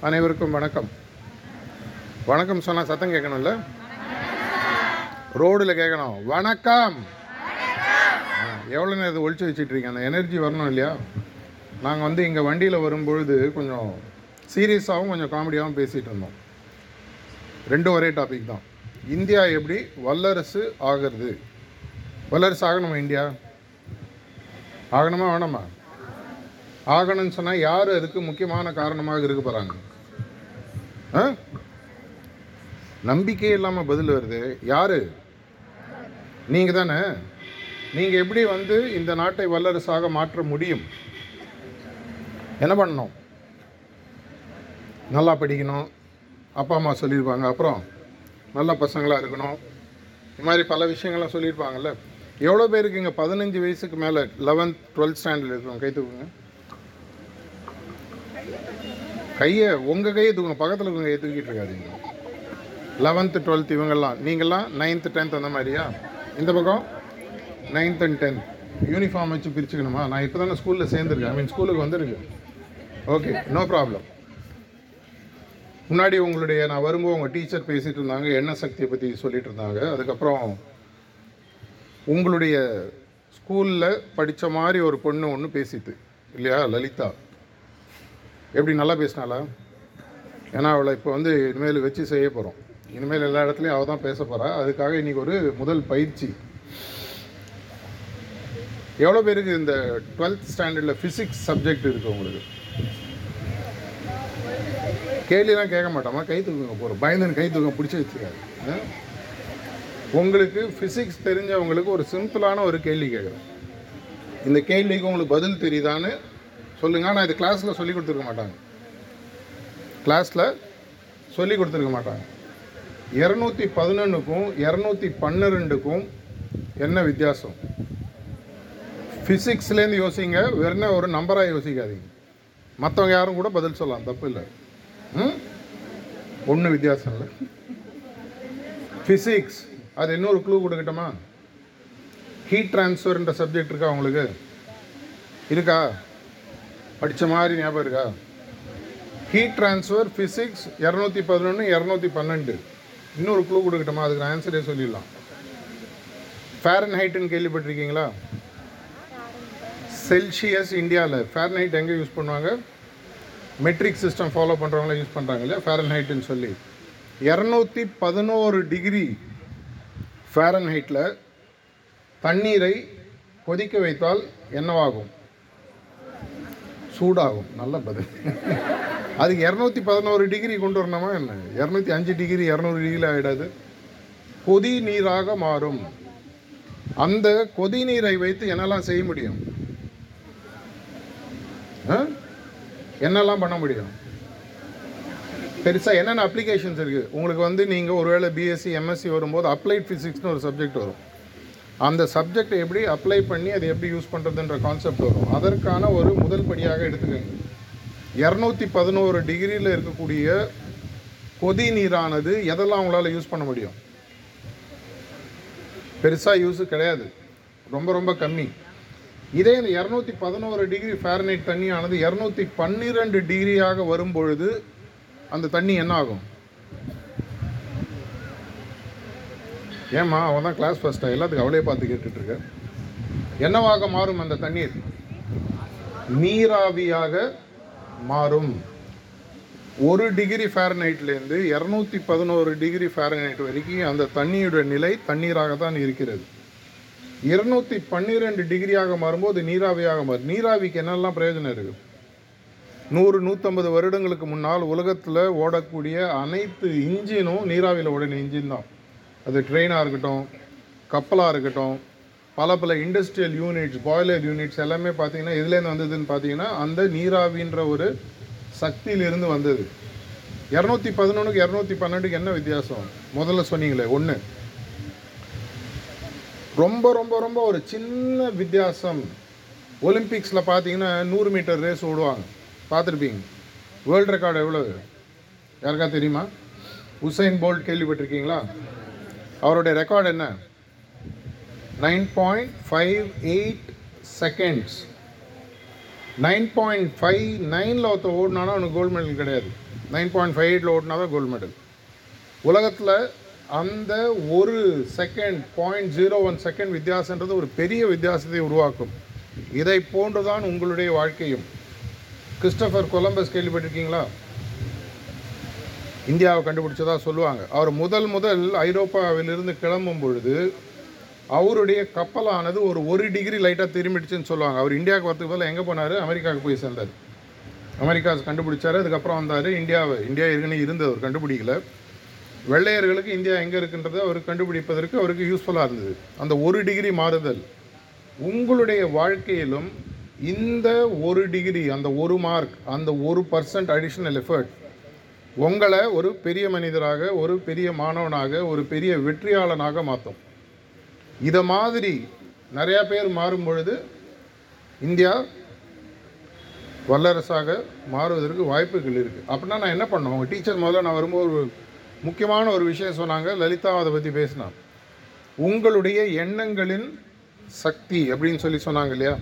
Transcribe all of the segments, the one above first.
அனைவருக்கும் வணக்கம். வணக்கம் சொன்னால் சத்தம் கேட்கணும்ல? ரோடில் கேட்கணும். வணக்கம். எவ்வளோ நேரம் ஒழிச்சு வச்சிட்டு இருக்கீங்க? அந்த எனர்ஜி வரணும் இல்லையா? நாங்கள் வந்து இங்கே வண்டியில் வரும்பொழுது கொஞ்சம் சீரியஸாகவும் கொஞ்சம் காமெடியாகவும் பேசிகிட்டு இருந்தோம். ரெண்டும் ஒரே டாபிக் தான். இந்தியா எப்படி வல்லரசு ஆகிறது? வல்லரசு ஆகணுமா இந்தியா? ஆகணுமா வேணாமா? ஆகணும்னு சொன்னால் யார் அதுக்கு முக்கியமான காரணமாக இருக்க போகிறாங்க ஆ? நம்பிக்கை இல்லாமல் பதில் வருது. யார்? நீங்கள் தானே? நீங்கள் எப்படி வந்து இந்த நாட்டை வல்லரசாக மாற்ற முடியும்? என்ன பண்ணணும்? நல்லா படிக்கணும். அப்பா அம்மா சொல்லியிருப்பாங்க. அப்புறம் நல்ல பசங்களாக இருக்கணும். இது மாதிரி பல விஷயங்கள்லாம் சொல்லியிருப்பாங்கல்ல. எவ்வளோ பேருக்கு இங்கே பதினஞ்சு வயசுக்கு மேலே லெவன்த் டுவெல்த் ஸ்டாண்டர்ட் இருக்கிறோம் கை தூக்குங்க. கையை உங்கள் கையை தூங்க பக்கத்தில் இருக்கவங்க கையை தூக்கிட்டு இருக்காதீங்க. லெவன்த்து டுவெல்த் இவங்கெல்லாம் நீங்கள்லாம் நைன்த்து டென்த் அந்த மாதிரியா? இந்த பக்கம்? நைன்த் அண்ட் டென்த் யூனிஃபார்ம் வச்சு பிரிச்சுக்கணுமா? நான் இப்போ தானே ஸ்கூலில் சேர்ந்துருக்கேன். ஐ மீன் ஸ்கூலுக்கு வந்துருக்கு ஓகே நோ ப்ராப்ளம் முன்னாடி உங்களுடைய நான் வரும்போது உங்கள் டீச்சர் பேசிகிட்டு இருந்தாங்க எண்ணெய் சக்தியை பற்றி சொல்லிட்டு இருந்தாங்க. அதுக்கப்புறம் உங்களுடைய ஸ்கூலில் படித்த மாதிரி ஒரு பொண்ணு ஒன்று பேசிட்டு இல்லையா? லலிதா. எப்படி நல்லா பேசினாளா? ஏன்னா அவளை இப்போ வந்து இனிமேல் வச்சு செய்ய போகிறோம் இனிமேல் எல்லா இடத்துலையும் அவள் தான் பேச போகிறா அதுக்காக இன்றைக்கி ஒரு முதல் பயிற்சி. எவ்வளோ பேருக்கு இந்த டுவெல்த் ஸ்டாண்டர்டில் ஃபிசிக்ஸ் சப்ஜெக்ட் இருக்குது உங்களுக்கு? கேள்விலாம் கேட்க மாட்டோமா? கை தூக்குங்க போகிறோம் பயந்துன்னு கை தூக்கம் பிடிச்சி வச்சுருக்காரு உங்களுக்கு ஃபிசிக்ஸ் தெரிஞ்சவங்களுக்கு ஒரு சிம்பிளான ஒரு கேள்வி கேட்குறேன் இந்த கேள்விக்கு உங்களுக்கு பதில் தெரியுதான்னு சொல்லுங்கள் ஆனால் இது கிளாஸில் சொல்லி கொடுத்துருக்க மாட்டாங்க. கிளாஸில் சொல்லி கொடுத்துருக்க மாட்டாங்க. இரநூத்தி பதினொன்றுக்கும் இரநூத்தி பன்னிரெண்டுக்கும் என்ன வித்தியாசம்? ஃபிசிக்ஸ்லேருந்து யோசிங்க வெறும் ஒரு நம்பராக யோசிக்காதீங்க. மற்றவங்க யாரும் கூட பதில் சொல்லலாம் தப்பு இல்லை. ம்? ஒன்றும் வித்தியாசம் இல்லை. ஃபிசிக்ஸ் அது இன்னொரு க்ளூ கொடுக்கட்டுமா? ஹீட் ட்ரான்ஸ்ஃபர்ன்ற சப்ஜெக்ட் இருக்கா உங்களுக்கு? இருக்கா? படித்த மாதிரி ஞாபகம் இருக்கா? ஹீட் ட்ரான்ஸ்ஃபர் ஃபிசிக்ஸ் இரநூத்தி பதினொன்று இரநூத்தி பன்னெண்டு. இன்னொரு க்ளூ கொடுக்கட்டுமா? அதுக்கு நான் ஆன்சரே சொல்லிடலாம். ஃபேரன் ஹைட்டுன்னு கேள்விப்பட்டிருக்கீங்களா? செல்சியஸ் இந்தியாவில் ஃபேரன் ஹைட் எங்கே யூஸ் பண்ணுவாங்க? மெட்ரிக் சிஸ்டம் ஃபாலோ பண்ணுறவங்களாம் யூஸ் பண்ணுறாங்க இல்லையா? ஃபேரன் ஹைட்டுன்னு சொல்லி. இரநூத்தி பதினோரு டிகிரி ஃபேரன் ஹைட்டில் தண்ணீரை கொதிக்க வைத்தால் என்னவாகும்? சூடாகும். நல்ல பதில். அதுக்கு இரநூத்தி பதினோரு டிகிரி கொண்டு வரணுமா என்ன? இரநூத்தி அஞ்சு டிகிரி இரநூறு டிகிரி ஆகிடாது கொதி நீராக மாறும். அந்த கொதி நீரை வைத்து என்னெல்லாம் செய்ய முடியும்? ஆ? என்னெல்லாம் பண்ண முடியும்? பெருசாக என்னென்ன அப்ளிகேஷன்ஸ் இருக்குது உங்களுக்கு வந்து நீங்கள் ஒருவேளை பிஎஸ்சி எம்எஸ்சி வரும்போது அப்ளைட் ஃபிசிக்ஸ்னு ஒரு சப்ஜெக்ட் வரும். அந்த சப்ஜெக்டை எப்படி அப்ளை பண்ணி அதை எப்படி யூஸ் பண்ணுறதுன்ற கான்செப்ட் வரும். அதற்கான ஒரு முதல் படியாக எடுத்துக்கோங்க. இரநூத்தி பதினோரு டிகிரியில் இருக்கக்கூடிய கொதி நீரானது எதெல்லாம் அவங்களால யூஸ் பண்ண முடியும்? பெருசாக யூஸு கிடையாது. ரொம்ப ரொம்ப கம்மி. இதே இந்த இரநூத்தி பதினோரு டிகிரி ஃபேரனைட் தண்ணியானது இரநூத்தி பன்னிரெண்டு டிகிரியாக வரும் பொழுது அந்த தண்ணி என்ன ஆகும்? ஏம்மா அவன் தான் கிளாஸ் ஃபஸ்ட்டாக எல்லாத்துக்கும் அவளே பார்த்து கேட்டுட்ருக்க என்னவாக மாறும் அந்த தண்ணீர்? நீராவியாக மாறும். ஒரு டிகிரி ஃபேரனைட்லேருந்து இரநூத்தி பதினோரு டிகிரி ஃபேரனைட் வரைக்கும் அந்த தண்ணியோட நிலை தண்ணீராக தான் இருக்கிறது. இருநூத்தி பன்னிரெண்டு டிகிரியாக மாறும்போது நீராவியாக மாறும். நீராவிக்கு என்னெல்லாம் பிரயோஜனம் இருக்குது நூறு நூற்றம்பது வருடங்களுக்கு முன்னால் உலகத்தில் ஓடக்கூடிய அனைத்து இன்ஜினும் நீராவியில் ஓடின இன்ஜின் தான். அது ட்ரெயினாக இருக்கட்டும் கப்பலாக இருக்கட்டும் பல பல இண்டஸ்ட்ரியல் யூனிட்ஸ் பாய்லர் யூனிட்ஸ் எல்லாமே பார்த்தீங்கன்னா எதுலேருந்து வந்ததுன்னு பார்த்தீங்கன்னா அந்த நீராவின்ற ஒரு சக்தியிலிருந்து வந்தது. இரநூத்தி பதினொன்றுக்கு இரநூத்தி பன்னெண்டுக்கு என்ன வித்தியாசம்? முதல்ல சொன்னீங்களே ஒன்று ரொம்ப ரொம்ப ரொம்ப ஒரு சின்ன வித்தியாசம். ஒலிம்பிக்ஸில் பார்த்தீங்கன்னா நூறு மீட்டர் ரேஸ் ஓடுவாங்க. பார்த்துருப்பீங்க. வேர்ல்டு ரெக்கார்டு எவ்வளோ யாருக்கா தெரியுமா? உசைன் போல்ட் கேள்விப்பட்டிருக்கீங்களா? அவருடைய ரெக்கார்டு என்ன? Nine point five eight seconds nine point five நைனில் ஒருத்த ஓடினானா அவனுக்கு கோல்டு மெடல் கிடையாது. நைன் பாயிண்ட் ஃபைவ் எயிட்டில் ஓடினா தான் கோல்டு மெடல் உலகத்தில் அந்த ஒரு second point zero one second வித்தியாசன்றது ஒரு பெரிய வித்தியாசத்தை உருவாக்கும். இதை போன்றுதான் உங்களுடைய வாழ்க்கையும். கிறிஸ்டபர் கொலம்பஸ் கேள்விப்பட்டிருக்கீங்களா? இந்தியாவை கண்டுபிடிச்சதாக சொல்லுவாங்க. அவர் முதல் முதல் ஐரோப்பாவிலிருந்து கிளம்பும் பொழுது அவருடைய கப்பலானது ஒரு ஒரு டிகிரி லைட்டாக திரும்பிடுச்சுன்னு சொல்லுவாங்க. அவர் இந்தியாவுக்கு வரதுக்கு பதில் எங்கே போனார்? அமெரிக்காவுக்கு போய் சேர்ந்தார். அமெரிக்கா கண்டுபிடிச்சார் அதுக்கப்புறம் வந்தார். இந்தியாவை இந்தியா ஏற்கனவே இருந்தது அவர் கண்டுபிடிக்கல. வெள்ளையர்களுக்கு இந்தியா எங்கே இருக்குன்றதை அவர் கண்டுபிடிப்பதற்கு அவருக்கு யூஸ்ஃபுல்லாக இருந்தது. அந்த ஒரு டிகிரி மாறுதல். உங்களுடைய வாழ்க்கையிலும் இந்த ஒரு டிகிரி அந்த ஒரு மார்க் அந்த ஒரு பர்சன்ட் அடிஷ்னல் எஃபர்ட் உங்களை ஒரு பெரிய மனிதராக ஒரு பெரிய மாணவனாக ஒரு பெரிய வெற்றியாளனாக மாற்றும் இதை மாதிரி நிறையா பேர் மாறும் பொழுது இந்தியா வல்லரசாக மாறுவதற்கு வாய்ப்புகள் இருக்குது அப்படின்னா நான் என்ன பண்ணோம் உங்கள் டீச்சர் முதல்ல நான் வரும்போது ஒரு முக்கியமான ஒரு விஷயம் சொன்னாங்க லலிதா அதை பற்றி பேசினான். உங்களுடைய எண்ணங்களின் சக்தி அப்படின்னு சொல்லி சொன்னாங்க இல்லையா?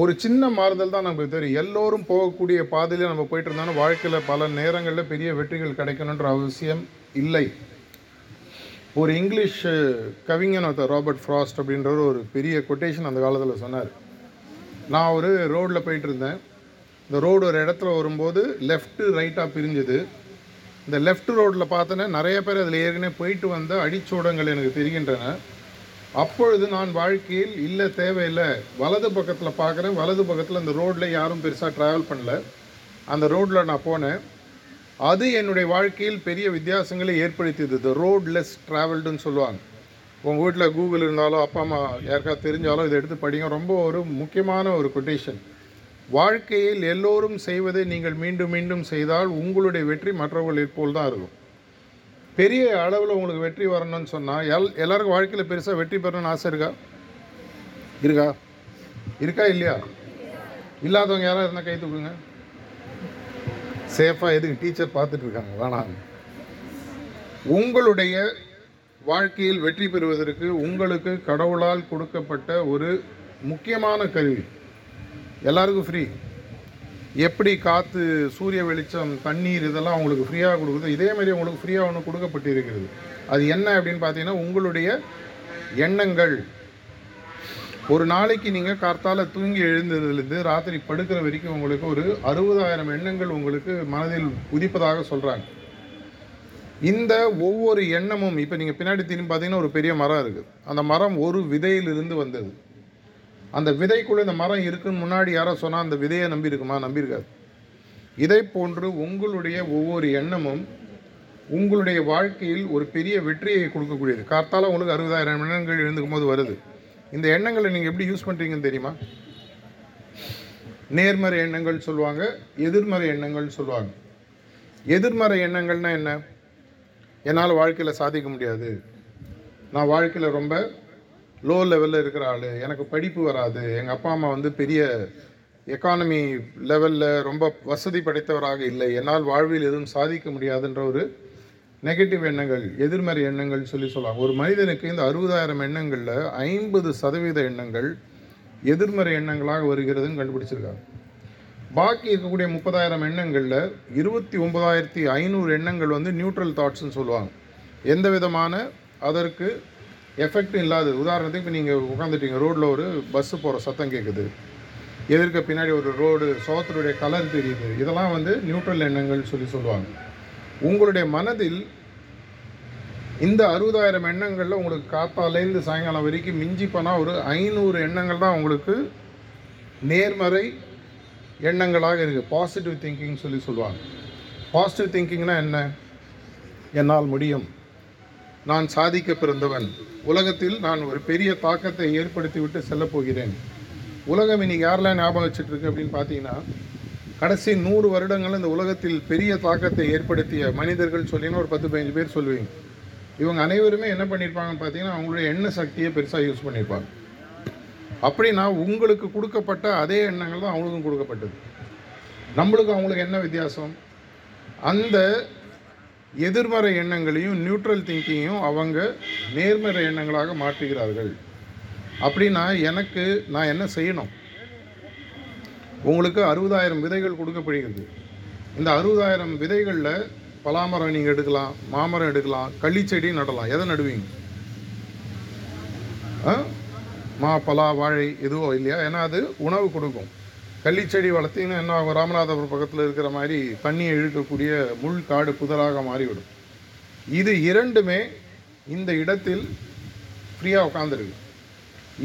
ஒரு சின்ன மாறுதல் தான் நமக்கு தெரியும். எல்லோரும் போகக்கூடிய பாதையில் நம்ம போயிட்டு இருந்தாலும் வாழ்க்கையில் பல நேரங்களில் பெரிய வெற்றிகள் கிடைக்கணுன்ற அவசியம் இல்லை. ஒரு இங்கிலீஷ் கவிஞன் ஒருத்தர் ராபர்ட் ஃப்ராஸ்ட் அப்படின்றவர் ஒரு பெரிய கொட்டேஷன் அந்த காலத்தில் சொன்னார். நான் ஒரு ரோட்டில் போயிட்டு இருந்தேன் இந்த ரோடு ஒரு இடத்துல வரும்போது லெஃப்ட்டு ரைட்டாக பிரிஞ்சுது. இந்த லெஃப்ட் ரோட்டில் பார்த்தோன்னே நிறைய பேர் அதில் ஏற்கனவே போயிட்டு வந்த அடிச்சோடங்கள் எனக்கு தெரிகின்றன. அப்பொழுது நான் வாழ்க்கையில் இல்லை தேவையில்லை. வலது பக்கத்தில் பார்க்குறேன் வலது பக்கத்தில் அந்த ரோட்டில் யாரும் பெருசாக ட்ராவல் பண்ணல. அந்த ரோட்டில் நான் போனேன். அது என்னுடைய வாழ்க்கையில் பெரிய வித்தியாசங்களை ஏற்படுத்தியது. த ரோட் லெஸ் ட்ராவல்டுன்னு சொல்லுவாங்க. உங்கள் வீட்டில் கூகுள் இருந்தாலோ அப்பா அம்மா யாருக்காவது தெரிஞ்சாலும் இதை எடுத்து படிங்க. ரொம்ப ஒரு முக்கியமான ஒரு கொட்டேஷன் வாழ்க்கையில் எல்லோரும் செய்வதை நீங்கள் மீண்டும் மீண்டும் செய்தால் உங்களுடைய வெற்றி மற்றவர்கள் போல் தான் இருக்கும். பெரிய அளவில் உங்களுக்கு வெற்றி வரணும்னு சொன்னால் எல் எல்லாருக்கும் வாழ்க்கையில் பெருசாக வெற்றி பெறணும்னு ஆசை இருக்கா? இருக்கா? இருக்கா இல்லையா? இல்லாதவங்க யாராவது இருந்தால் கை தூக்குங்க. சேஃபாக எதுக்கு? டீச்சர் பார்த்துட்டு இருக்காங்க. வேணாம் உங்களுடைய வாழ்க்கையில் வெற்றி பெறுவதற்கு உங்களுக்கு கடவுளால் கொடுக்கப்பட்ட ஒரு முக்கியமான கருவி. எல்லாருக்கும் ஃப்ரீ எப்படி காற்று சூரிய வெளிச்சம் தண்ணீர் இதெல்லாம் உங்களுக்கு ஃப்ரீயாக கொடுக்குது இதே மாதிரி உங்களுக்கு ஃப்ரீயாக ஒன்று கொடுக்கப்பட்டு இருக்கிறது அது என்ன அப்படின்னு பார்த்தீங்கன்னா உங்களுடைய எண்ணங்கள். ஒரு நாளைக்கு நீங்கள் கார்த்தால தூங்கி எழுந்ததுலேருந்து ராத்திரி படுக்கிற வரைக்கும் உங்களுக்கு ஒரு அறுபதாயிரம் எண்ணங்கள் உங்களுக்கு மனதில் உதிப்பதாக சொல்கிறாங்க இந்த ஒவ்வொரு எண்ணமும் இப்போ நீங்கள் பின்னாடி திரும்பி பார்த்தீங்கன்னா ஒரு பெரிய மரம் இருக்குது அந்த மரம் ஒரு விதையிலிருந்து வந்தது. அந்த விதைக்குள்ளே இந்த மரம் இருக்குன்னு முன்னாடி யாரோ சொன்னால் அந்த விதையை நம்பி இருக்குமா? நம்பியிருக்காது இதை போன்று உங்களுடைய ஒவ்வொரு எண்ணமும் உங்களுடைய வாழ்க்கையில் ஒரு பெரிய வெற்றியை கொடுக்கக்கூடியது. கார்த்தால உங்களுக்கு அறுபதாயிரம் எண்ணங்கள் எழுந்துக்கும் போது வருது. இந்த எண்ணங்களை நீங்கள் எப்படி யூஸ் பண்ணுறீங்கன்னு தெரியுமா? நேர்மறை எண்ணங்கள் சொல்லுவாங்க எதிர்மறை எண்ணங்கள் சொல்லுவாங்க. எதிர்மறை எண்ணங்கள்னால் என்ன? என்னால் வாழ்க்கையில் சாதிக்க முடியாது. நான் வாழ்க்கையில் ரொம்ப லோ லெவலில் இருக்கிற ஆள். எனக்கு படிப்பு வராது. எங்கள் அப்பா அம்மா வந்து பெரிய எக்கானமி லெவலில் ரொம்ப வசதி படைத்தவராக இல்லை. என்னால் வாழ்வில் எதுவும் சாதிக்க முடியாதுன்ற ஒரு நெகட்டிவ் எண்ணங்கள் எதிர்மறை எண்ணங்கள் சொல்லி சொல்லுவாங்க ஒரு மனிதனுக்கு இந்த அறுபதாயிரம் எண்ணங்களில் ஐம்பது சதவீத எண்ணங்கள் எதிர்மறை எண்ணங்களாக வருகிறதுன்னு கண்டுபிடிச்சிருக்காங்க. பாக்கி இருக்கக்கூடிய முப்பதாயிரம் எண்ணங்களில் இருபத்தி ஒன்பதாயிரத்தி ஐநூறு எண்ணங்கள் வந்து நியூட்ரல் தாட்ஸ்ன்னு சொல்லுவாங்க. எந்த விதமான அதற்கு எஃபெக்ட் இல்லாது. உதாரணத்துக்கு இப்போ நீங்கள் உட்காந்துட்டீங்க ரோட்டில் ஒரு பஸ்ஸு போகிற சத்தம் கேட்குது எதிர்க்க பின்னாடி ஒரு ரோடு சோத்தருடைய கலர் தெரியுது. இதெல்லாம் வந்து நியூட்ரல் எண்ணங்கள் சொல்லி சொல்லுவாங்க. உங்களுடைய மனதில் இந்த அறுபதாயிரம் எண்ணங்களில் உங்களுக்கு காத்தாலேருந்து சாயங்காலம் வரைக்கும் மிஞ்சி போனால் ஒரு ஐநூறு எண்ணங்கள் தான் உங்களுக்கு நேர்மறை எண்ணங்களாக இருக்குது பாசிட்டிவ் திங்கிங் சொல்லி சொல்லுவாங்க. பாசிட்டிவ் திங்கிங்னால் என்ன? என்னால் முடியும். நான் சாதிக்க பிறந்தவன். உலகத்தில் நான் ஒரு பெரிய தாக்கத்தை ஏற்படுத்தி விட்டு செல்லப் போகிறேன். உலகம் இன்னைக்கு யாரெல்லாம் ஞாபகம் வச்சுட்டு இருக்கு அப்படின்னு பார்த்தீங்கன்னா கடைசி நூறு வருடங்கள் இந்த உலகத்தில் பெரிய தாக்கத்தை ஏற்படுத்திய மனிதர்கள் சொல்லினா ஒரு பத்து பதினஞ்சு பேர் சொல்லுவீங்க. இவங்க அனைவருமே என்ன பண்ணியிருப்பாங்கன்னு பார்த்தீங்கன்னா அவங்களுடைய எண்ண சக்தியை பெருசாக யூஸ் பண்ணியிருப்பாங்க அப்படின்னா உங்களுக்கு கொடுக்கப்பட்ட அதே எண்ணங்கள் தான் அவங்களுக்கும் கொடுக்கப்பட்டது. நம்மளுக்கும் அவங்களுக்கு என்ன வித்தியாசம்? அந்த எதிர்மறை எண்ணங்களையும் நியூட்ரல் திங்கிங்கையும் அவங்க நேர்மறை எண்ணங்களாக மாற்றுகிறார்கள். அப்படின்னா எனக்கு நான் என்ன செய்யணும்? உங்களுக்கு அறுபதாயிரம் விதைகள் கொடுக்கப்படுகிறது. இந்த அறுபதாயிரம் விதைகளில் பலாமரம் நீங்கள் எடுக்கலாம் மாமரம் எடுக்கலாம் கள்ளிச்செடி நடலாம். எதை நடுவீங்க? மா பலா வாழை எதுவோ இல்லையா? ஏன்னா அது உணவு கொடுக்கும். கள்ளிச்செடி வளர்த்தீங்கன்னா என்ன ஆகும்? ராமநாதபுரம் பக்கத்தில் இருக்கிற மாதிரி தண்ணியை இழுக்கக்கூடிய முள் காடு புதராக மாறிவிடும். இது இரண்டுமே இந்த இடத்தில் ஃப்ரீயாக உட்காந்துருக்கு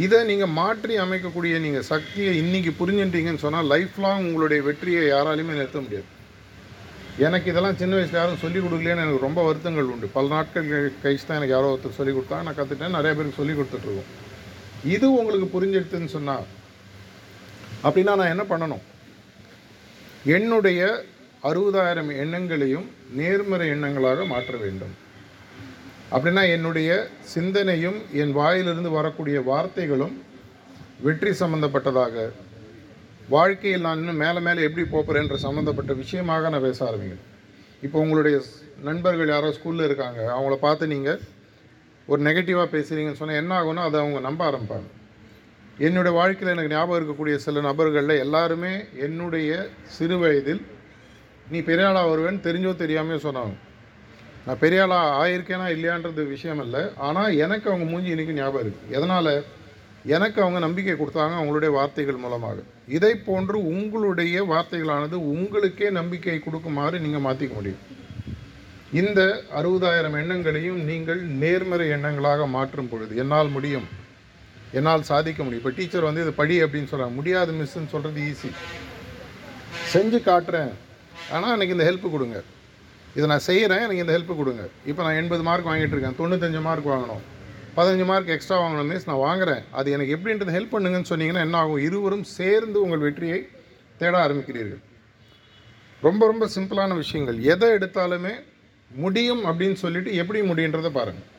இதை நீங்கள் மாற்றி அமைக்கக்கூடிய நீங்கள் சக்தியை இன்னைக்கு புரிஞ்சுட்டீங்கன்னு சொன்னால் லைஃப் லாங் உங்களுடைய வெற்றியை யாராலையுமே நிறுத்த முடியாது. எனக்கு இதெல்லாம் சின்ன வயசுல யாரும் சொல்லிக் கொடுக்கலையேன்னு எனக்கு ரொம்ப வருத்தங்கள் உண்டு. பல நாட்கள் கழிச்சு தான் எனக்கு யாரோ ஒருத்தர் சொல்லிக் கொடுத்தாங்க. நான் கற்றுட்டேன் நிறைய பேருக்கு சொல்லிக் கொடுத்துட்ருக்கோம் இது உங்களுக்கு புரிஞ்சிடுதுன்னு சொன்னால் அப்படின்னா நான் என்ன பண்ணணும்? என்னுடைய அறுபதாயிரம் எண்ணங்களையும் நேர்மறை எண்ணங்களாக மாற்ற வேண்டும். அப்படின்னா என்னுடைய சிந்தனையும் என் வாயிலிருந்து வரக்கூடிய வார்த்தைகளும் வெற்றி சம்பந்தப்பட்டதாக வாழ்க்கையில் நான் இன்னும் மேலே மேலே எப்படி போகிறேன்ற சம்மந்தப்பட்ட விஷயமாக நான் பேச ஆரம்பிக்கணும். இப்போ உங்களுடைய நண்பர்கள் யாரோ ஸ்கூலில் இருக்காங்க அவங்கள பார்த்து நீங்கள் ஒரு நெகட்டிவாக பேசுகிறீங்கன்னு சொன்னால் என்ன ஆகும்னா அதை அவங்க நம்ப ஆரம்பிப்பாங்க. என்னுடைய வாழ்க்கையில் எனக்கு ஞாபகம் இருக்கக்கூடிய சில நபர்களில் எல்லாருமே என்னுடைய சிறு வயதில் நீ பெரியாளாக வருவேன்னு தெரிஞ்சோ தெரியாமையோ சொன்னாங்க. நான் பெரியாளாக ஆயிருக்கேனா இல்லையான்றது விஷயம் இல்லை ஆனால் எனக்கு அவங்க மூஞ்சி இன்றைக்கும் ஞாபகம் இருக்குது எதனால்? எனக்கு அவங்க நம்பிக்கை கொடுத்தாங்க அவங்களுடைய வார்த்தைகள் மூலமாக. இதை போன்று உங்களுடைய வார்த்தைகளானது உங்களுக்கே நம்பிக்கை கொடுக்குமாறு நீங்கள் மாற்றிக்க முடியும். இந்த அறுபதாயிரம் எண்ணங்களையும் நீங்கள் நேர்மறை எண்ணங்களாக மாற்றும் பொழுது என்னால் முடியும். என்னால் சாதிக்க முடியும். இப்போ டீச்சர் வந்து இது படி அப்படின்னு சொல்கிறாங்க முடியாது மிஸ்ன்னு சொல்கிறது ஈஸி செஞ்சு காட்டுறேன். ஆனால் எனக்கு இந்த ஹெல்ப் கொடுங்க. இதை நான் செய்கிறேன் எனக்கு இந்த ஹெல்ப் கொடுங்க. இப்போ நான் எண்பது மார்க் வாங்கிட்டு இருக்கேன். தொண்ணூத்தஞ்சு மார்க் வாங்கணும். பதினஞ்சு மார்க் எக்ஸ்ட்ரா வாங்கணும். மிஸ் நான் வாங்குறேன். அது எனக்கு எப்படின்றது ஹெல்ப் பண்ணுங்கன்னு சொன்னீங்கன்னா என்ன ஆகும்? இருவரும் சேர்ந்து உங்கள் வெற்றியை தேட ஆரம்பிக்கிறீர்கள். ரொம்ப ரொம்ப சிம்பிளான விஷயங்கள். எதை எடுத்தாலுமே முடியும் அப்படின்னு சொல்லிட்டு எப்படி முடியுன்றதை பாருங்கள்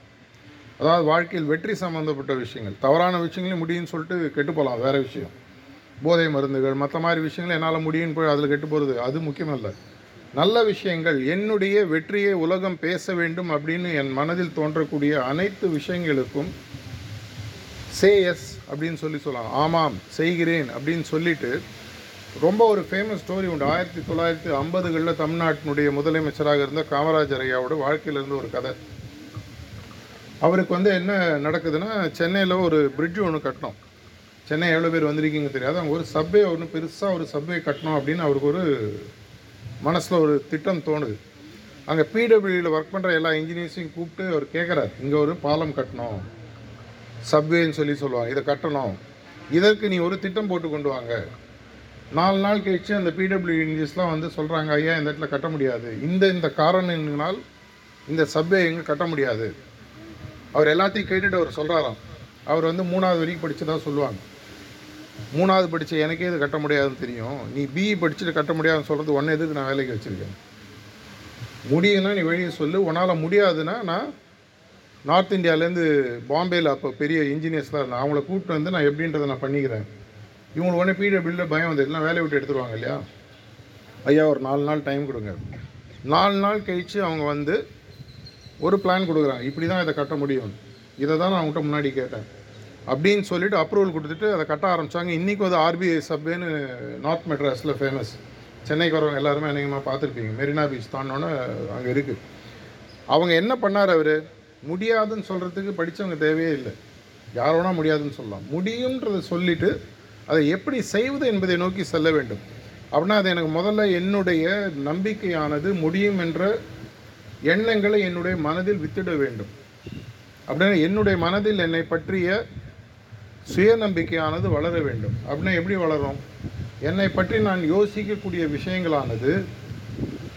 அதாவது வாழ்க்கையில் வெற்றி சம்மந்தப்பட்ட விஷயங்கள். தவறான விஷயங்களையும் முடியும்னு சொல்லிட்டு கெட்டு போகலாம் வேறு விஷயம். போதை மருந்துகள் மற்ற மாதிரி விஷயங்கள் என்னால் முடியும்னு போய் அதில் கெட்டு போகிறது அது முக்கியமல்ல. நல்ல விஷயங்கள் என்னுடைய வெற்றியை உலகம் பேச வேண்டும் அப்படின்னு என் மனதில் தோன்றக்கூடிய அனைத்து விஷயங்களுக்கும் சே எஸ் அப்படின்னு சொல்லி சொல்லலாம். ஆமாம் செய்கிறேன் அப்படின்னு சொல்லிட்டு ரொம்ப ஒரு ஃபேமஸ் ஸ்டோரி உண்டு. ஆயிரத்தி தொள்ளாயிரத்தி ஐம்பதுகளில் தமிழ்நாட்டினுடைய முதலமைச்சராக இருந்த காமராஜர் ஐயாவோட வாழ்க்கையிலேருந்து ஒரு கதை. அவருக்கு வந்து என்ன நடக்குதுன்னா சென்னையில் ஒரு பிரிட்ஜ் ஒன்று கட்டணும். சென்னை எவ்வளோ பேர் வந்திருக்கீங்க தெரியாது. அவங்க ஒரு சப்வே ஒன்று பெருசாக ஒரு சப்வே கட்டணும் அப்படின்னு அவருக்கு ஒரு மனசில் ஒரு திட்டம் தோணுது. அங்கே பிடபிள்யூவில் ஒர்க் பண்ணுற எல்லா இன்ஜினியர்ஸையும் கூப்பிட்டு அவர் கேட்குறார் இங்கே ஒரு பாலம் கட்டணும். சப்வேன்னு சொல்லி சொல்லுவாங்க. இதை கட்டணும். இதற்கு நீ ஒரு திட்டம் போட்டு கொண்டு வாங்க. நாலு நாள் கழிச்சு அந்த பிடபிள்யூ இன்ஜினியர்ஸ்லாம் வந்து சொல்கிறாங்க ஐயா இந்த இடத்துல கட்ட முடியாது. இந்த இந்த காரணங்களால் இந்த சப்வே எங்கே கட்ட முடியாது. அவர் எல்லாத்தையும் கேட்டுட்டு அவர் சொல்கிறாராம் அவர் வந்து மூணாவது வரைக்கும் படித்து தான் சொல்லுவாங்க. மூணாவது படித்த எனக்கே இது கட்ட முடியாதுன்னு தெரியும். நீ பிஇ படிச்சுட்டு கட்ட முடியாதுன்னு சொல்கிறது ஒன்று எதுக்கு நான் வேலைக்கு வச்சுருக்கேன்? முடியும்னா நீ வெளியே சொல்லு. உன்னால் முடியாதுன்னா நான் நார்த் இந்தியாவிலேருந்து பாம்பேயில் அப்போ பெரிய இன்ஜினியர்ஸ்லாம் இருந்தாங்க. அவங்கள கூப்பிட்டு வந்து நான் எப்படின்றத நான் பண்ணிக்கிறேன். இவங்களுக்கு உடனே பிடபிள்யூல பயம் வந்து எல்லாம் வேலையை விட்டு எடுத்துருவாங்க இல்லையா? ஐயா ஒரு நாலு நாள் டைம் கொடுங்க. நாலு நாள் கழித்து அவங்க வந்து ஒரு பிளான் கொடுக்குறான் இப்படி தான் இதை கட்ட முடியும். இதை தான் நான் அவங்ககிட்ட முன்னாடி கேட்டேன். அப்படின்னு சொல்லிட்டு அப்ரூவல் கொடுத்துட்டு அதை கட்ட ஆரம்பித்தாங்க இன்றைக்கும் அது ஆர்பிஐ சப்வேன்னு நார்த் மெட்ராஸில் ஃபேமஸ் சென்னைக்கு வரவங்க எல்லாருமே அநேகமாக பார்த்துருப்பீங்க. மெரினா பீச் தாண்டோன்னே அங்கே இருக்குது அவங்க என்ன பண்ணார் அவர்? முடியாதுன்னு சொல்கிறதுக்கு படித்தவங்க தேவையே இல்லை. யாரோனா முடியாதுன்னு சொல்லலாம். முடியுன்றதை சொல்லிவிட்டு அதை எப்படி செய்வது என்பதை நோக்கி செல்ல வேண்டும். அப்படின்னா அது எனக்கு முதல்ல என்னுடைய நம்பிக்கையானது முடியும் என்ற எண்ணங்களை என்னுடைய மனதில் வித்திட வேண்டும். அப்படின்னா என்னுடைய மனதில் என்னை பற்றிய சுயநம்பிக்கையானது வளர வேண்டும். அப்படின்னா எப்படி வளரும்? என்னை பற்றி நான் யோசிக்கக்கூடிய விஷயங்களானது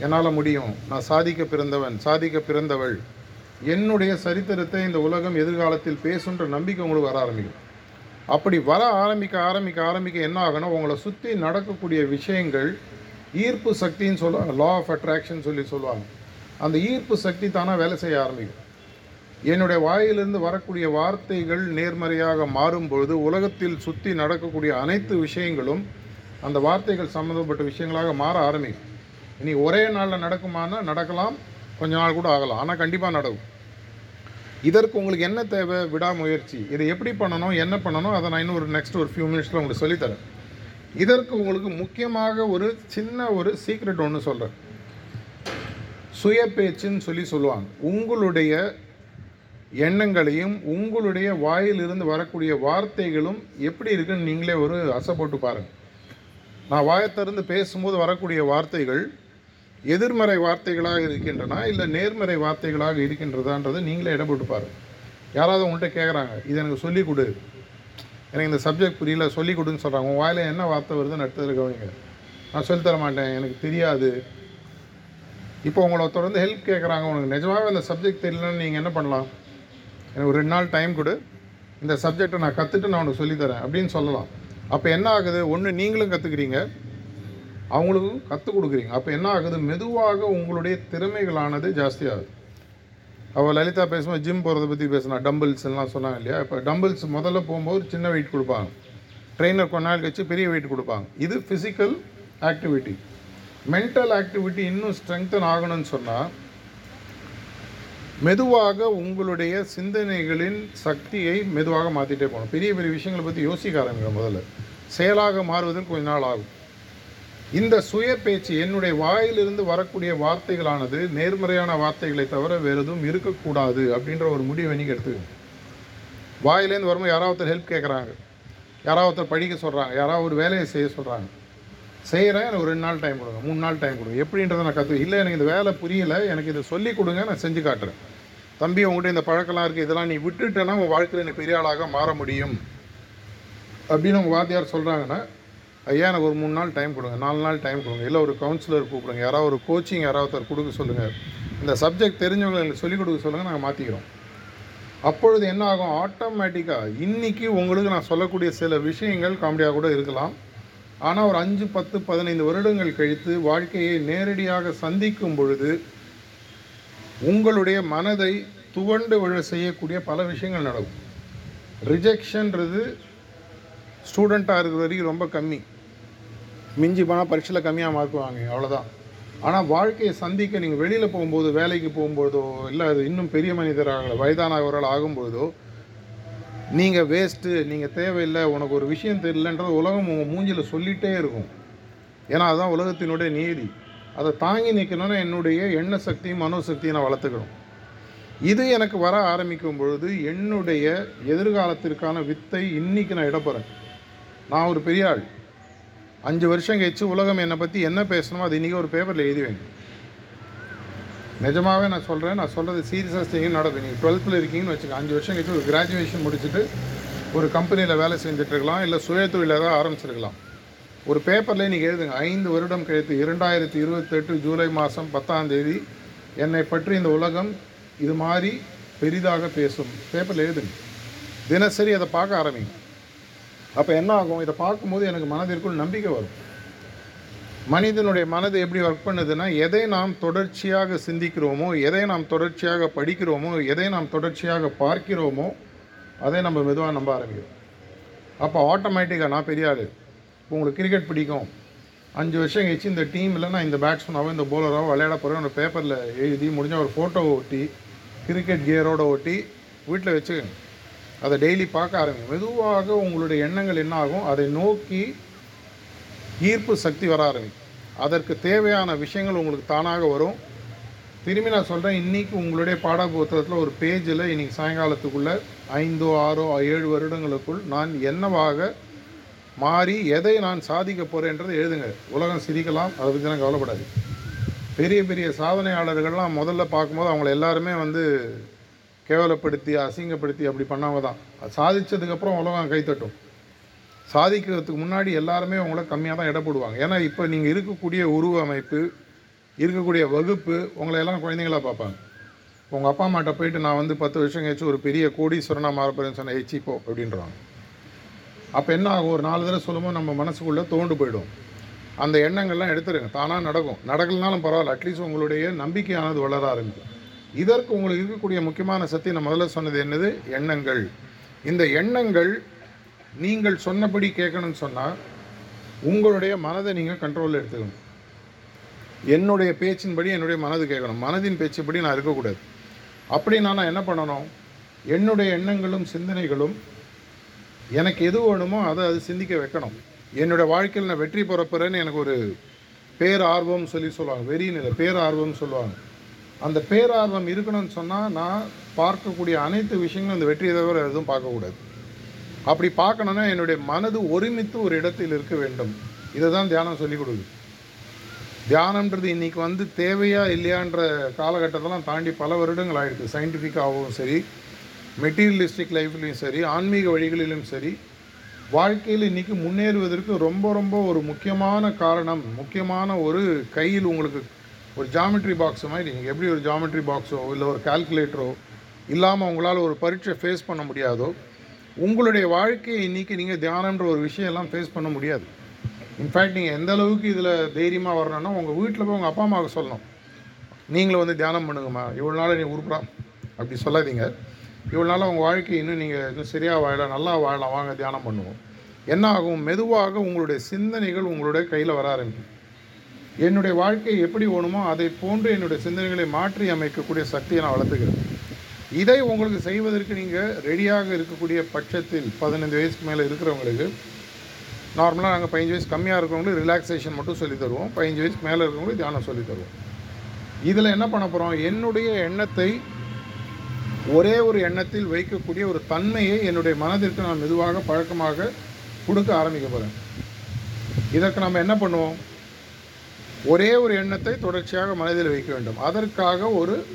என்னால் முடியும். நான் சாதிக்க பிறந்தவன் சாதிக்க பிறந்தவள். என்னுடைய சரித்திரத்தை இந்த உலகம் எதிர்காலத்தில் பேசுன்ற நம்பிக்கை உங்களுக்கு வர ஆரம்பிக்கும். அப்படி வர ஆரம்பிக்க ஆரம்பிக்க ஆரம்பிக்க என்ன ஆகணும்? உங்களை சுற்றி நடக்கக்கூடிய விஷயங்கள் ஈர்ப்பு சக்தின்னு சொல்லுவாங்க லா ஆஃப் அட்ராக்ஷன் சொல்லி சொல்லுவாங்க. அந்த ஈர்ப்பு சக்தி தானாக வேலை செய்ய ஆரம்பிக்கும். என்னுடைய வாயிலிருந்து வரக்கூடிய வார்த்தைகள் நேர்மறையாக மாறும்பொழுது உலகத்தில் சுற்றி நடக்கக்கூடிய அனைத்து விஷயங்களும் அந்த வார்த்தைகள் சம்மந்தப்பட்ட விஷயங்களாக மாற ஆரம்பிக்கும். இனி ஒரே நாளில் நடக்குமானா நடக்கலாம் கொஞ்ச நாள் கூட ஆகலாம். ஆனால் கண்டிப்பாக நடக்கும். இதற்கு உங்களுக்கு என்ன தேவை? விடாமுயற்சி. இதை எப்படி பண்ணணும்? என்ன பண்ணணும்? அதை நான் இன்னும் ஒரு நெக்ஸ்ட் ஒரு ஃபியூ மினிட்ஸில் உங்களுக்கு சொல்லித்தரேன். இதற்கு உங்களுக்கு முக்கியமாக ஒரு சின்ன ஒரு சீக்ரெட் ஒன்று சொல்கிறேன் சுய பேச்சுன்னு சொல்லி சொல்லுவாங்க. உங்களுடைய எண்ணங்களையும் உங்களுடைய வாயிலிருந்து வரக்கூடிய வார்த்தைகளும் எப்படி இருக்குன்னு நீங்களே ஒரு அசை போட்டு பாருங்கள் நான் வாயத்திறந்து பேசும்போது வரக்கூடிய வார்த்தைகள் எதிர்மறை வார்த்தைகளாக இருக்கின்றனா இல்லை நேர்மறை வார்த்தைகளாக இருக்கின்றதான்றதை நீங்களே இடம் போட்டு பாருங்கள் யாராவது உங்கள்கிட்ட கேட்குறாங்க இது எனக்கு சொல்லிக் கொடு. எனக்கு இந்த சப்ஜெக்ட் புரியல சொல்லிக் கொடுன்னு சொல்கிறாங்க உன் வாயில் என்ன வார்த்தை வருதுன்னு அடுத்தது கவனிங்க. நான் சொல்லித் தர மாட்டேன் எனக்கு தெரியாது. இப்போ உங்களை தொடர்ந்து ஹெல்ப் கேட்குறாங்க உனக்கு நிஜமாவே அந்த சப்ஜெக்ட் தெரியலன்னு நீங்கள் என்ன பண்ணலாம்? எனக்கு ஒரு ரெண்டு நாள் டைம் கொடு. இந்த சப்ஜெக்டை நான் கற்றுட்டு நான் உனக்கு சொல்லித்தரேன் அப்படின்னு சொல்லலாம். அப்போ என்ன ஆகுது? ஒன்று நீங்களும் கற்றுக்குறீங்க அவங்களுக்கும் கற்றுக் கொடுக்குறீங்க. அப்போ என்ன ஆகுது? மெதுவாக உங்களுடைய திறமைகளானது ஜாஸ்தியாகுது. அவள் லலிதா பேசும்போது ஜிம் போகிறத பற்றி பேசினா டம்பிள்ஸ்லாம் சொன்னாங்க இல்லையா? இப்போ டம்பிள்ஸ் முதல்ல போகும்போது சின்ன வெயிட் கொடுப்பாங்க. ட்ரெயினர் கொஞ்ச நாள் கழிச்சு பெரிய வெயிட் கொடுப்பாங்க. இது ஃபிசிக்கல் ஆக்டிவிட்டி மென்டல் ஆக்டிவிட்டி இன்னும் ஸ்ட்ரெங்தன் ஆகணும்னு சொன்னால் மெதுவாக உங்களுடைய சிந்தனைகளின் சக்தியை மெதுவாக மாற்றிட்டே போகணும். பெரிய பெரிய விஷயங்களை பற்றி யோசிக்க ஆரம்பிக்கணும் முதல்ல. செயலாக மாறுவதற்கு கொஞ்ச நாள் ஆகும். இந்த சுய பேச்சு என்னுடைய வாயிலிருந்து வரக்கூடிய வார்த்தைகளானது நேர்மறையான வார்த்தைகளை தவிர வேறு எதுவும் இருக்கக்கூடாது அப்படின்ற ஒரு முடிவை நீங்கள் எடுத்துக்கணும். வாயிலேருந்து வரும்போது யாராவது ஹெல்ப் கேட்குறாங்க யாராவது படிக்க சொல்கிறாங்க யாராவது ஒரு வேலையை செய்ய சொல்கிறாங்க செய்கிறேன் எனக்கு ஒரு ரெண்டு நாள் டைம் கொடுங்க மூணு நாள் டைம் கொடுங்க. எப்படின்றத நான் கற்று இல்லை எனக்கு இந்த வேலை புரியலை எனக்கு இதை சொல்லி கொடுங்க நான் செஞ்சு காட்டுறேன். தம்பி உங்கள்கிட்ட இந்த பழக்கம்லாம் இருக்குது இதெல்லாம் நீ விட்டுட்டேன்னா உங்கள் வாழ்க்கையில் நீ பெரிய ஆளாக மாற முடியும். அப்படின்னு உங்கள் வாத்தியார் சொல்கிறாங்கன்னா ஐயா எனக்கு ஒரு மூணு நாள் டைம் கொடுங்க நாலு நாள் டைம் கொடுங்க. இல்லை ஒரு கவுன்சிலர் கூப்பிடுங்க யாராவது ஒரு கோச்சிங் யாராவது ஒருத்தர் கொடுக்க சொல்லுங்கள் இந்த சப்ஜெக்ட் தெரிஞ்சவங்களை எனக்கு சொல்லிக் கொடுக்க சொல்லுங்கள் நாங்கள் மாற்றிக்கிறோம் அப்பொழுது என்ன ஆகும்? ஆட்டோமேட்டிக்காக இன்றைக்கி உங்களுக்கு நான் சொல்லக்கூடிய சில விஷயங்கள் காமெடியாக கூட இருக்கலாம். ஆனால் ஒரு அஞ்சு பத்து பதினைந்து வருடங்கள் கழித்து வாழ்க்கையை நேரடியாக சந்திக்கும் பொழுது உங்களுடைய மனதை துவண்டு விழ செய்யக்கூடிய பல விஷயங்கள் நடக்கும். ரிஜெக்ஷன்றது ஸ்டூடெண்ட்டாக இருக்கிற வரைக்கும் ரொம்ப கம்மி. மிஞ்சி போனால் பரீட்சையில் கம்மியாக மார்க் வாங்க அவ்வளோதான் ஆனால் வாழ்க்கையை சந்திக்க நீங்கள் வெளியில் போகும்போது வேலைக்கு போகும்போதோ இல்லை அது இன்னும் பெரிய மனிதராக வயதானவர்கள் ஆகும்போதோ நீங்கள் வேஸ்ட்டு நீங்கள் தேவையில்லை உனக்கு ஒரு விஷயம் தெரியலன்றது உலகம் உங்கள் மூஞ்சில் சொல்லிகிட்டே இருக்கும். ஏன்னா அதுதான் உலகத்தினுடைய நீதி. அதை தாங்கி நிற்கணும்னா என்னுடைய எண்ண சக்தியும் மனோசக்தியும் நான் வளர்த்துக்கணும். இது எனக்கு வர ஆரம்பிக்கும் பொழுது என்னுடைய எதிர்காலத்திற்கான வித்தை இன்றைக்கி நான் இடப்போகிறேன் நான் ஒரு பெரிய ஆள். அஞ்சு வருஷம் கழிச்சு உலகம் என்னை பற்றி என்ன பேசணுமோ அது இன்றைக்கி ஒரு பேப்பரில் எழுதி வைங்க. நிஜமாகவே நான் சொல்கிறேன் நான் சொல்கிறது சீரியஸாக செய்யும் நடக்கும். நீங்கள் டுவெல்த்தில் இருக்கீங்கன்னு வச்சுக்கோங்க. அஞ்சு வருஷம் கழிச்சு ஒரு கிராஜுவேஷன் முடிச்சுட்டு ஒரு கம்பெனியில் வேலை செஞ்சுட்டு இருக்கலாம் இல்லை சுயதொழில் ஏதாவது ஆரம்பிச்சிருக்கலாம். ஒரு பேப்பரில் நீங்கள் எழுதுங்க. ஐந்து வருடம் கழித்து இரண்டாயிரத்தி இருபத்தெட்டு ஜூலை மாதம் பத்தாம் தேதி என்னை பற்றி இந்த உலகம் இது மாதிரி பெரிதாக பேசும். பேப்பரில் எழுதுங்க. தினசரி அதை பார்க்க ஆரம்பிங்க. அப்போ என்ன ஆகும்? இதை பார்க்கும்போது எனக்கு மனதிற்குள் நம்பிக்கை வரும். மனிதனுடைய மனது எப்படி ஒர்க் பண்ணுதுன்னா எதை நாம் தொடர்ச்சியாக சிந்திக்கிறோமோ எதை நாம் தொடர்ச்சியாக படிக்கிறோமோ எதை நாம் தொடர்ச்சியாக பார்க்கிறோமோ அதை நம்ம மெதுவாக நம்ப ஆரம்பிக்கிறோம். அப்போ ஆட்டோமேட்டிக்காக நான் பெரிய ஆள் இப்போ உங்களுக்கு கிரிக்கெட் பிடிக்கும். அஞ்சு வருஷம் கழிச்சு இந்த டீமில் நான் இந்த பேட்ஸ்மேனாவோ இந்த போலராவோ விளையாட போகிறேன் ஒரு பேப்பரில் எழுதி முடிஞ்ச ஒரு ஃபோட்டோ ஒட்டி கிரிக்கெட் கியரோட ஒட்டி வீட்டில் வச்சுக்கோங்க. அதை டெய்லி பார்க்க ஆரம்பிங்க. மெதுவாக உங்களுடைய எண்ணங்கள் என்ன ஆகும்? அதை நோக்கி ஈர்ப்பு சக்தி வர ஆரம்பிக்கும். அதற்கு தேவையான விஷயங்கள் உங்களுக்கு தானாக வரும். திரும்பி நான் சொல்கிறேன் இன்றைக்கி உங்களுடைய பாட புத்தகத்தில் ஒரு பேஜில் இன்றைக்கி சாயங்காலத்துக்குள்ளே ஐந்தோ ஆறோ ஏழு வருடங்களுக்குள் நான் என்னவாக மாறி எதை நான் சாதிக்க போகிறேன்றதை எழுதுங்க. உலகம் சிரிக்கலாம் அதை பற்றி நான் கவலைப்படாது. பெரிய பெரிய சாதனையாளர்கள்லாம் முதல்ல பார்க்கும்போது அவங்கள எல்லாருமே வந்து கேவலப்படுத்தி அசிங்கப்படுத்தி அப்படி பண்ணவங்க தான். அது சாதித்ததுக்கப்புறம் உலகம் கைத்தட்டும் சாதிக்கிறதுக்கு முன்னாடி எல்லாருமே உங்களை கம்மியாக தான் எடை போடுவாங்க. ஏன்னா இப்போ நீங்கள் இருக்கக்கூடிய உருவ அமைப்பு இருக்கக்கூடிய வகுப்பு உங்களை எல்லாம் குழந்தைங்களாக பார்ப்பாங்க. உங்கள் அப்பா அம்மாட்ட போயிட்டு நான் வந்து பத்து வருஷம் கழிச்சு ஒரு பெரிய கோடீஸ்வரனாக மாறப்போறேன்னு சொன்ன எச்சிப்போ அப்படின்றாங்க. அப்போ என்ன ஆகும்? ஒரு நாலு தடவை சொல்லும்போது நம்ம மனசுக்குள்ளே தோண்டு போயிடும். அந்த எண்ணங்கள்லாம் எடுத்துருங்க. தானாக நடக்கும். நடக்கலனாலும் பரவாயில்ல. அட்லீஸ்ட் உங்களுடைய நம்பிக்கையானது வளர ஆரம்பிக்கும். இதற்கு உங்களுக்கு இருக்கக்கூடிய முக்கியமான சக்தி நான் முதல்ல சொன்னது என்னது? எண்ணங்கள். இந்த எண்ணங்கள் நீங்கள் சொன்னபடி கேட்கணும்னு சொன்னால் உங்களுடைய மனதை நீங்கள் கண்ட்ரோலில் எடுத்துக்கணும். என்னுடைய பேச்சின்படி என்னுடைய மனது கேட்கணும். மனதின் பேச்சுப்படி நான் இருக்கக்கூடாது. அப்படின்னா நான் என்ன பண்ணணும்? என்னுடைய எண்ணங்களும் சிந்தனைகளும் எனக்கு எது வேணுமோ அதை அது சிந்திக்க வைக்கணும். என்னுடைய வாழ்க்கையில் நான் வெற்றி பிறப்புறேன்னு எனக்கு ஒரு பேரார்வம் சொல்லி சொல்லுவாங்க. வெறின்னு இல்லை பேரார்வம் சொல்லுவாங்க. அந்த பேரார்வம் இருக்கணும்னு சொன்னால் நான் பார்க்கக்கூடிய அனைத்து விஷயங்களும் இந்த வெற்றியை தவிர எதுவும் பார்க்கக்கூடாது. அப்படி பார்க்கணுன்னா என்னுடைய மனது ஒருமித்து ஒரு இடத்தில் இருக்க வேண்டும். இதை தான் தியானம் சொல்லிக் கொடுக்குது. தியானம்ன்றது இன்னைக்கு வந்து தேவையா இல்லையான்ற காலகட்டத்தெல்லாம் தாண்டி பல வருடங்கள் ஆகிடுது சயின்டிஃபிக்காகவும் சரி மெட்டீரியலிஸ்டிக் லைஃப்லையும் சரி ஆன்மீக வழிகளிலும் சரி வாழ்க்கையில் இன்றைக்கி முன்னேறுவதற்கு ரொம்ப ரொம்ப ஒரு முக்கியமான காரணம் முக்கியமான ஒரு கையில் உங்களுக்கு ஒரு ஜாமெட்ரி பாக்ஸ் மாதிரி நீங்கள் எப்படி ஒரு ஜாமெட்ரி பாக்ஸோ இல்லை ஒரு கால்குலேட்டரோ இல்லாமல் உங்களால் ஒரு பரீட்சை ஃபேஸ் பண்ண முடியாதோ உங்களுடைய வாழ்க்கையை இன்னைக்கு நீங்கள் தியானம்ன்ற ஒரு விஷயம் எல்லாம் ஃபேஸ் பண்ண முடியாது. இன்ஃபேக்ட் நீங்கள் எந்த அளவுக்கு இதில் தைரியமாக வரணும்னா உங்கள் வீட்டில் போய் உங்கள் அப்பா அம்மாவுக்கு சொல்லணும். நீங்களும் வந்து தியானம் பண்ணுங்கம்மா. இவ்வளோ நாள் நீ உருப்புறா. அப்படி சொல்லாதீங்க. இவ்வளோ நாள் உங்கள் வாழ்க்கை இன்னும் நீங்கள் இன்னும் சரியாக வாழலாம் நல்லா வாழலாம். வாங்க தியானம் பண்ணுவோம். என்ன ஆகும்? மெதுவாக உங்களுடைய சிந்தனைகள் உங்களுடைய கையில் வர ஆரம்பிக்கும். என்னுடைய வாழ்க்கை எப்படி ஓணுமோ அதை போன்று என்னுடைய சிந்தனைகளை மாற்றி அமைக்கக்கூடிய சக்தியை நான் வளர்த்துக்கிறேன். இதை உங்களுக்கு செய்வதற்கு நீங்கள் ரெடியாக இருக்கக்கூடிய பட்சத்தில் பதினைந்து வயசுக்கு மேலே இருக்கிறவங்களுக்கு நார்மலாக நாங்கள் பதினஞ்சு வயசு கம்மியாக இருக்கிறவங்களுக்கு ரிலாக்ஸேஷன் மட்டும் சொல்லித் தருவோம். பதினஞ்சு வயசுக்கு மேலே இருக்கிறவங்களுக்கு தியானம் சொல்லித் தருவோம். இதில் என்ன பண்ண போகிறோம் என்னுடைய எண்ணத்தை ஒரே ஒரு எண்ணத்தில் வைக்கக்கூடிய ஒரு தன்மையை என்னுடைய மனதிற்கு நான் மெதுவாக பழக்கமாக கொடுக்க ஆரம்பிக்க போகிறேன் இதற்கு நம்ம என்ன பண்ணுவோம்? ஒரே ஒரு எண்ணத்தை தொடர்ச்சியாக மனதில் வைக்க வேண்டும். அதற்காக ஒரு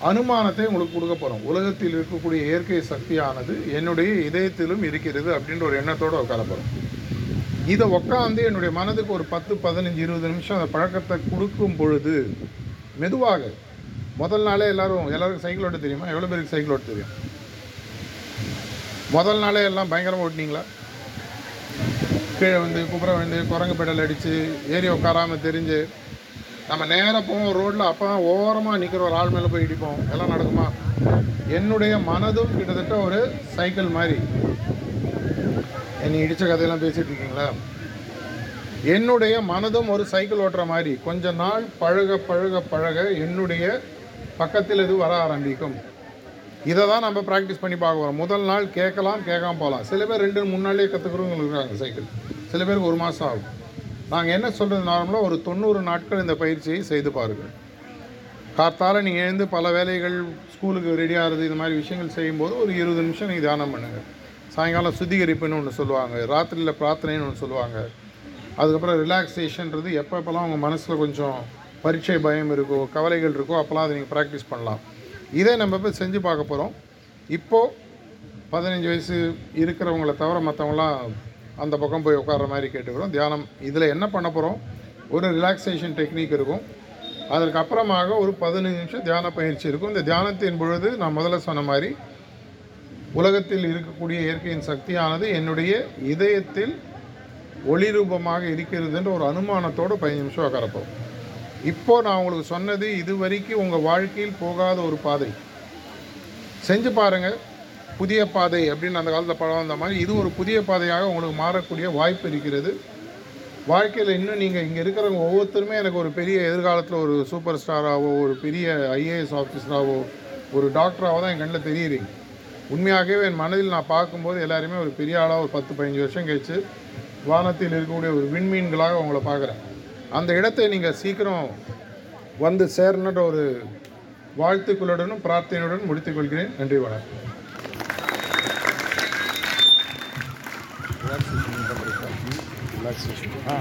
அனுமானத்தை உங்களுக்கு கொடுக்க போகிறோம் உலகத்தில் இருக்கக்கூடிய இயற்கை சக்தியானது என்னுடைய இதயத்திலும் இருக்கிறது அப்படின்ற ஒரு எண்ணத்தோடு உட்கார போகிறோம் இதை உட்காந்து என்னுடைய மனதுக்கு ஒரு பத்து பதினஞ்சு இருபது நிமிஷம் அந்த பழக்கத்தை கொடுக்கும் பொழுது மெதுவாக முதல் நாளே எல்லாரும் எல்லாருக்கும் சைக்கிள் ஓட்ட தெரியுமா? எவ்வளோ பேருக்கு சைக்கிள் ஓட்ட தெரியும்? முதல் நாளே எல்லாம் பயங்கரமாக ஓட்டினீங்களா? கீழே வந்து குப்புற வந்து குரங்கு பெடல் அடித்து ஏறி உட்காராமல் தெரிஞ்சு நம்ம நேராக போவோம் ரோட்டில் அப்போ ஓரமாக நிற்கிற ஒரு ஆள் மேலே போய் இடிப்போம். எல்லாம் நடக்குமா? என்னுடைய மனதும் கிட்டத்தட்ட ஒரு சைக்கிள் மாதிரி. என்னை இடித்த கதையெல்லாம் பேசிகிட்டு இருக்கீங்களா? என்னுடைய மனதும் ஒரு சைக்கிள் ஓட்டுற மாதிரி. கொஞ்ச நாள் பழக பழக பழக என்னுடைய பக்கத்தில் இது வர ஆரம்பிக்கும். இதை தான் நம்ம ப்ராக்டிஸ் பண்ணி பார்க்க போகிறோம் முதல் நாள் கேட்கலாம் கேட்காம போகலாம். சில பேர் ரெண்டு மூணு நாள்லேயே கற்றுக்கிறவங்க இருக்காங்க சைக்கிள். சில பேருக்கு ஒரு மாதம் ஆகும். நாங்கள் என்ன சொல்கிறது நார்மலாக ஒரு தொண்ணூறு நாட்கள் இந்த பயிற்சியை செய்து பாருங்கள். கார்த்தால நீங்கள் எழுந்து பல வேலைகள் ஸ்கூலுக்கு ரெடி ஆகிறது இது மாதிரி விஷயங்கள் செய்யும்போது ஒரு இருபது நிமிஷம் நீங்கள் தியானம் பண்ணுங்கள் சாயங்காலம் சுத்திகரிப்புன்னு ஒன்று சொல்லுவாங்க ராத்திரியில் பிரார்த்தனைன்னு ஒன்று சொல்லுவாங்க. அதுக்கப்புறம் ரிலாக்ஸேஷன்றது எப்போ எப்போல்லாம் உங்கள் மனசில் கொஞ்சம் பரீட்சை பயம் இருக்கோ கவலைகள் இருக்கோ அப்போல்லாம் அதை நீங்கள் ப்ராக்டிஸ் பண்ணலாம். இதே நம்ம இப்போ செஞ்சு பார்க்க போகிறோம் இப்போது பதினஞ்சு வயசு இருக்கிறவங்கள தவிர மற்றவங்களாம் அந்த பக்கம் போய் உட்கார்ற மாதிரி கேட்டுக்கிறோம். தியானம் இதில் என்ன பண்ண போகிறோம் ஒரு ரிலாக்ஸேஷன் டெக்னிக் இருக்கும். அதற்கு அப்புறமாக ஒரு பதினஞ்சு நிமிஷம் தியான பயிற்சி இருக்கும். இந்த தியானத்தின் பொழுது நான் முதல்ல சொன்ன மாதிரி உலகத்தில் இருக்கக்கூடிய இயற்கையின் சக்தியானது என்னுடைய இதயத்தில் ஒளி ரூபமாக இருக்கிறதுன்ற ஒரு அனுமானத்தோடு பதினஞ்சு நிமிஷம் உட்காரப்போம் இப்போது நான் உங்களுக்கு சொன்னது இது வரைக்கும் உங்கள் வாழ்க்கையில் போகாத ஒரு பாதை. செஞ்சு பாருங்கள் புதிய பாதை அப்படின்னு அந்த காலத்தில் படம் வந்த மாதிரி இது ஒரு புதிய பாதையாக உங்களுக்கு மாறக்கூடிய வாய்ப்பு இருக்கிறது. வாழ்க்கையில் இன்னும் நீங்கள் இங்கே இருக்கிறவங்க ஒவ்வொருத்தருமே எனக்கு ஒரு பெரிய எதிர்காலத்தில் ஒரு சூப்பர் ஸ்டாராகவோ ஒரு பெரிய ஐஏஎஸ் ஆஃபீஸராகவோ ஒரு டாக்டராகவோ தான் என் கண்ணில் தெரியுறீங்க உண்மையாகவே என் மனதில் நான் பார்க்கும்போது எல்லாருமே ஒரு பெரிய ஆளாக ஒரு பத்து பதினஞ்சு வருஷம் கழிச்சு வானத்தில் இருக்கக்கூடிய ஒரு விண்மீன்களாக உங்களை பார்க்குறேன். அந்த இடத்தை நீங்கள் சீக்கிரம் வந்து சேரணுன்ற ஒரு வாழ்த்துக்களுடனும் பிரார்த்தனையுடன் முடித்துக் கொள்கிறேன். நன்றி வணக்கம். ரிலாக்ஸேஷன் பண்ணுறதுக்கு ரிலாக்ஸேஷன் ஆ